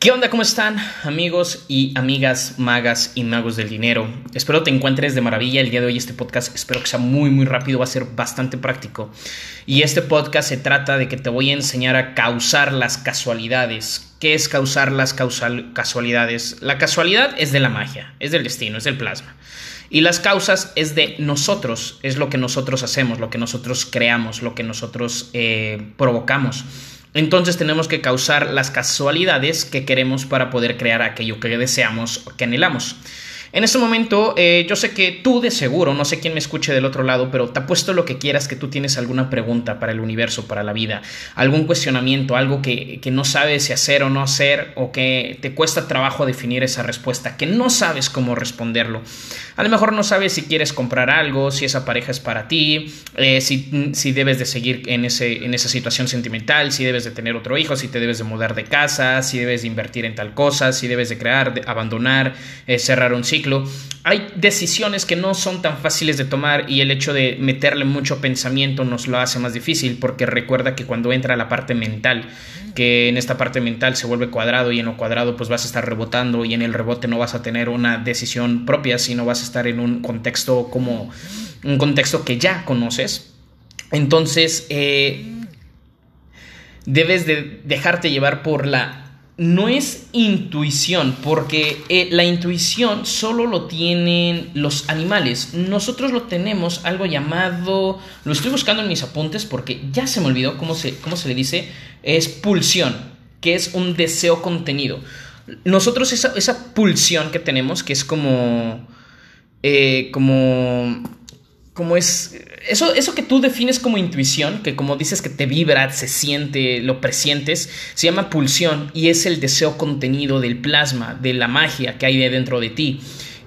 ¿Qué onda? ¿Cómo están amigos y amigas magas y magos del dinero? Espero te encuentres de maravilla el día de hoy este podcast. Espero que sea muy muy rápido, va a ser bastante práctico. Y este podcast se trata de que te voy a enseñar a causar las casualidades. ¿Qué es causar las casualidades? La casualidad es de la magia, es del destino, es del plasma. Y las causas es de nosotros, es lo que nosotros hacemos, lo que nosotros creamos, lo que nosotros eh, provocamos. Entonces tenemos que causar las casualidades que queremos para poder crear aquello que deseamos o que anhelamos. En este momento, eh, yo sé que tú de seguro, no sé quién me escuche del otro lado, pero te apuesto lo que quieras que tú tienes alguna pregunta para el universo, para la vida, algún cuestionamiento, algo que, que no sabes si hacer o no hacer, o que te cuesta trabajo definir esa respuesta, que no sabes cómo responderlo. A lo mejor no sabes si quieres comprar algo, si esa pareja es para ti, eh, si, si, debes de seguir en, ese, en esa situación sentimental, si debes de tener otro hijo, si te debes de mudar de casa, si debes de invertir en tal cosa, si debes de crear, abandonar, eh, cerrar un ciclo hay decisiones que no son tan fáciles de tomar y el hecho de meterle mucho pensamiento nos lo hace más difícil porque recuerda que cuando entra la parte mental, que en esta parte mental se vuelve cuadrado y en lo cuadrado pues vas a estar rebotando y en el rebote no vas a tener una decisión propia, sino vas a estar en un contexto como un contexto que ya conoces. Entonces, eh, debes de dejarte llevar por la no es intuición, porque eh, la intuición solo lo tienen los animales. Nosotros lo tenemos algo llamado, lo estoy buscando en mis apuntes porque ya se me olvidó cómo se, cómo se le dice, es pulsión, que es un deseo contenido. Nosotros esa, esa pulsión que tenemos, que es como, eh, como como es eso, eso que tú defines como intuición, que como dices que te vibra, se siente, lo presientes, se llama pulsión y es el deseo contenido del plasma, de la magia que hay dentro de ti.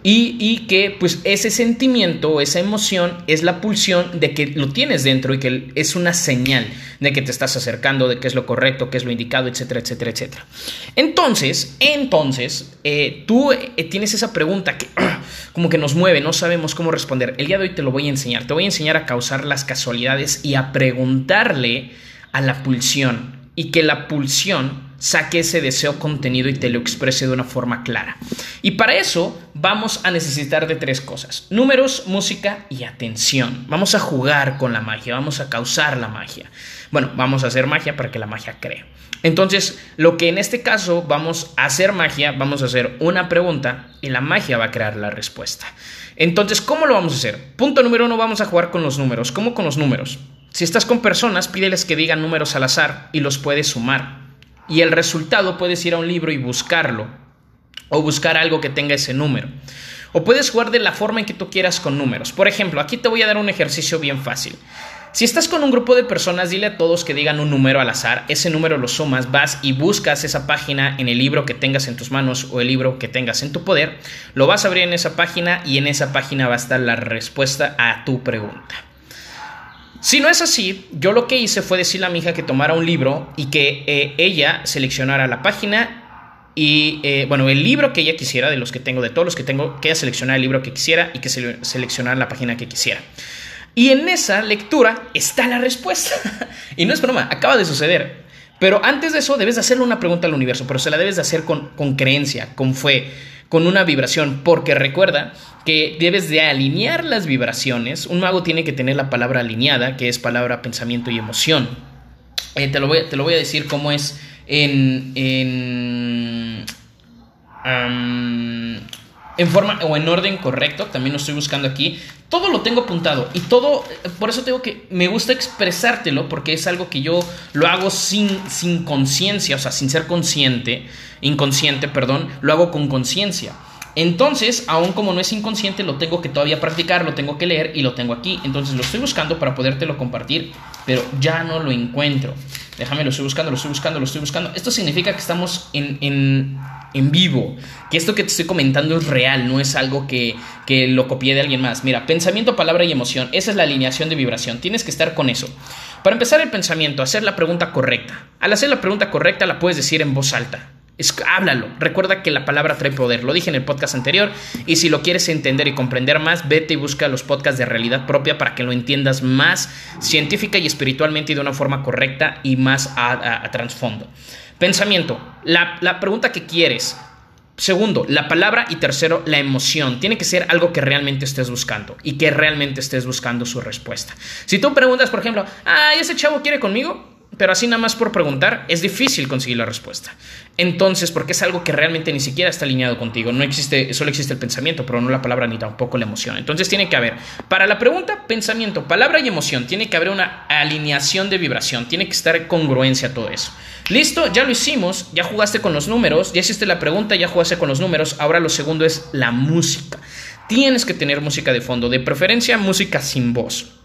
Y, que pues ese sentimiento, esa emoción es la pulsión de que lo tienes dentro y que es una señal de que te estás acercando, de que es lo correcto, que es lo indicado, etcétera, etcétera, etcétera. Entonces, entonces, eh, tú eh, tienes esa pregunta que como que nos mueve, no sabemos cómo responder. El día de hoy te lo voy a enseñar, te voy a enseñar a causar las casualidades y a preguntarle a la pulsión y que la pulsión saque ese deseo contenido y te lo exprese de una forma clara. Y para eso vamos a necesitar de tres cosas. Números, música y atención. Vamos a jugar con la magia, vamos a causar la magia. Bueno, vamos a hacer magia para que la magia cree. Entonces, lo que en este caso vamos a hacer magia, vamos a hacer una pregunta y la magia va a crear la respuesta. Entonces, ¿cómo lo vamos a hacer? Punto número uno, vamos a jugar con los números. ¿Cómo con los números? Si estás con personas, pídeles que digan números al azar y los puedes sumar. Y el resultado puedes ir a un libro y buscarlo. O buscar algo que tenga ese número. O puedes jugar de la forma en que tú quieras con números. Por ejemplo, aquí te voy a dar un ejercicio bien fácil. Si estás con un grupo de personas, dile a todos que digan un número al azar, ese número lo sumas, vas y buscas esa página en el libro que tengas en tus manos o el libro que tengas en tu poder, lo vas a abrir en esa página y en esa página va a estar la respuesta a tu pregunta. Si no es así, yo lo que hice fue decirle a mi hija que tomara un libro y que eh, ella seleccionara la página y, eh, bueno, el libro que ella quisiera, de los que tengo, de todos los que tengo, que ella seleccionara el libro que quisiera y que seleccionara la página que quisiera. Y en esa lectura está la respuesta. y no es broma, acaba de suceder. Pero antes de eso debes de hacerle una pregunta al universo, pero se la debes de hacer con, con creencia, con fe, con una vibración, porque recuerda que debes de alinear las vibraciones. Un mago tiene que tener la palabra alineada, que es palabra, pensamiento y emoción. Eh, te, lo voy, te, lo voy, a decir cómo es en... en en forma o en orden correcto, también lo estoy buscando aquí. Todo lo tengo apuntado y todo, por eso tengo que, me gusta expresártelo porque es algo que yo lo hago sin, sin conciencia, o sea, sin ser consciente, inconsciente, perdón, lo hago con conciencia. Entonces, aún como no es inconsciente, lo tengo que todavía practicar, lo tengo que leer y lo tengo aquí. Entonces lo estoy buscando para podértelo compartir, pero ya no lo encuentro. Déjame, lo estoy buscando, lo estoy buscando, lo estoy buscando. Esto significa que estamos en, en, en vivo, que esto que te estoy comentando es real, no es algo que, que lo copié de alguien más. Mira, pensamiento, palabra y emoción, esa es la alineación de vibración, tienes que estar con eso. Para empezar el pensamiento, hacer la pregunta correcta. Al hacer la pregunta correcta la puedes decir en voz alta. Es, háblalo. Recuerda que la palabra trae poder. Lo dije en el podcast anterior. Y si lo quieres entender y comprender más, vete y busca los podcasts de realidad propia para que lo entiendas más científica y espiritualmente y de una forma correcta y más a, trasfondo. Pensamiento, la, la pregunta que quieres. Segundo, la palabra y tercero, la emoción. Tiene que ser algo que realmente estés buscando y que realmente estés buscando su respuesta. Si tú preguntas, por ejemplo, ah, ese chavo quiere conmigo, pero así nada más por preguntar, es difícil conseguir la respuesta. Entonces, porque es algo que realmente ni siquiera está alineado contigo, no existe, solo existe el pensamiento, pero no la palabra ni tampoco la emoción. Entonces tiene que haber, para la pregunta, pensamiento, palabra y emoción, tiene que haber una alineación de vibración, tiene que estar en congruencia todo eso. Listo, ya lo hicimos, ya jugaste con los números, ya hiciste la pregunta, ya jugaste con los números, ahora lo segundo es la música. Tienes que tener música de fondo, de preferencia música sin voz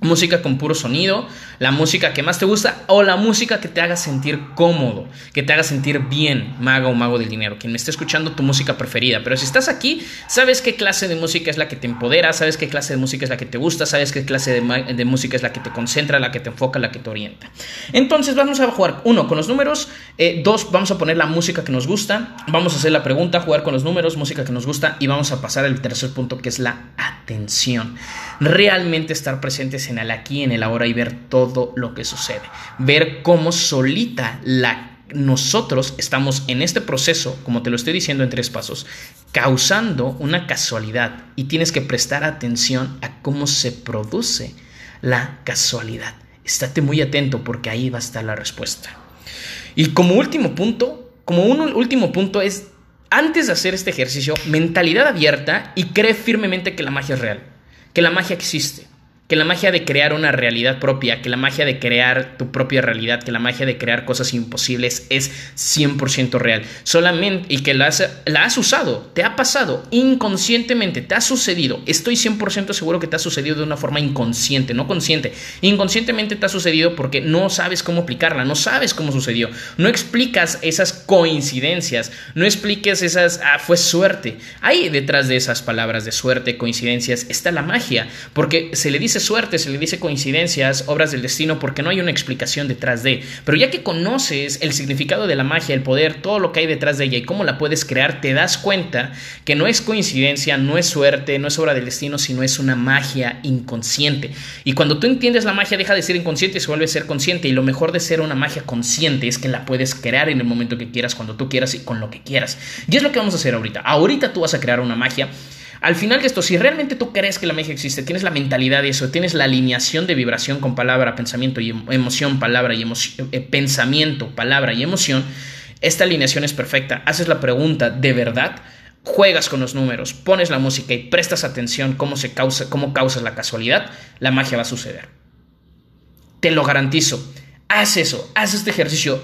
música con puro sonido, la música que más te gusta o la música que te haga sentir cómodo, que te haga sentir bien, mago o mago del dinero, quien me esté escuchando tu música preferida. Pero si estás aquí, sabes qué clase de música es la que te empodera, sabes qué clase de música es la que te gusta, sabes qué clase de, música es la que te concentra, la que te enfoca, la que te orienta. Entonces vamos a jugar, uno, con los números, eh, dos, vamos a poner la música que nos gusta, vamos a hacer la pregunta, jugar con los números, música que nos gusta y vamos a pasar al tercer punto que es la atención. Realmente estar presentes en el aquí, en el ahora y ver todo lo que sucede. Ver cómo solita la nosotros estamos en este proceso, como te lo estoy diciendo en tres pasos, causando una casualidad y tienes que prestar atención a cómo se produce la casualidad. Estate muy atento porque ahí va a estar la respuesta. Y como último punto, como un último punto es, antes de hacer este ejercicio, mentalidad abierta y cree firmemente que la magia es real, que la magia existe que la magia de crear una realidad propia, que la magia de crear tu propia realidad, que la magia de crear cosas imposibles es 100% real. Solamente, y que la has, usado, te ha pasado inconscientemente, te ha sucedido. Estoy 100% seguro que te ha sucedido de una forma inconsciente, no consciente. Inconscientemente te ha sucedido porque no sabes cómo aplicarla, no sabes cómo sucedió. No explicas esas coincidencias, no expliques esas, ah, fue suerte. Ahí detrás de esas palabras de suerte, coincidencias, está la magia, porque se le dice suerte, se le dice coincidencias, obras del destino, porque no hay una explicación detrás de. Pero ya que conoces el significado de la magia, el poder, todo lo que hay detrás de ella y cómo la puedes crear, te das cuenta que no es coincidencia, no es suerte, no es obra del destino, sino es una magia inconsciente. Y cuando tú entiendes la magia, deja de ser inconsciente y se vuelve a ser consciente. Y lo mejor de ser una magia consciente es que la puedes crear en el momento que quieras, cuando tú quieras y con lo que quieras. Y es lo que vamos a hacer ahorita. Ahorita tú vas a crear una magia al final de esto, si realmente tú crees que la magia existe, tienes la mentalidad de eso, tienes la alineación de vibración con palabra, pensamiento y emoción, palabra y emoción, eh, pensamiento, palabra y emoción, esta alineación es perfecta. Haces la pregunta, ¿de verdad? Juegas con los números, pones la música y prestas atención cómo se causa, cómo causas la casualidad, la magia va a suceder. Te lo garantizo. Haz eso, haz este ejercicio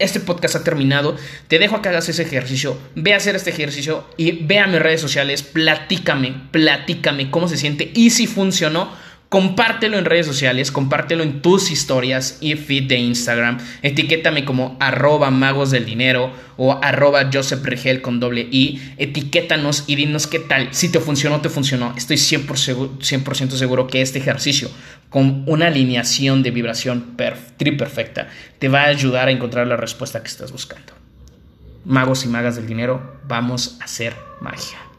este podcast ha terminado. Te dejo a que hagas ese ejercicio. Ve a hacer este ejercicio y ve a mis redes sociales. Platícame, platícame cómo se siente y si funcionó Compártelo en redes sociales, compártelo en tus historias y feed de Instagram. Etiquétame como arroba magos del dinero o arroba Joseph Regel con doble I. Etiquétanos y dinos qué tal. Si te funcionó, te funcionó. Estoy 100%, seguro que este ejercicio con una alineación de vibración tri perfecta te va a ayudar a encontrar la respuesta que estás buscando. Magos y magas del dinero, vamos a hacer magia.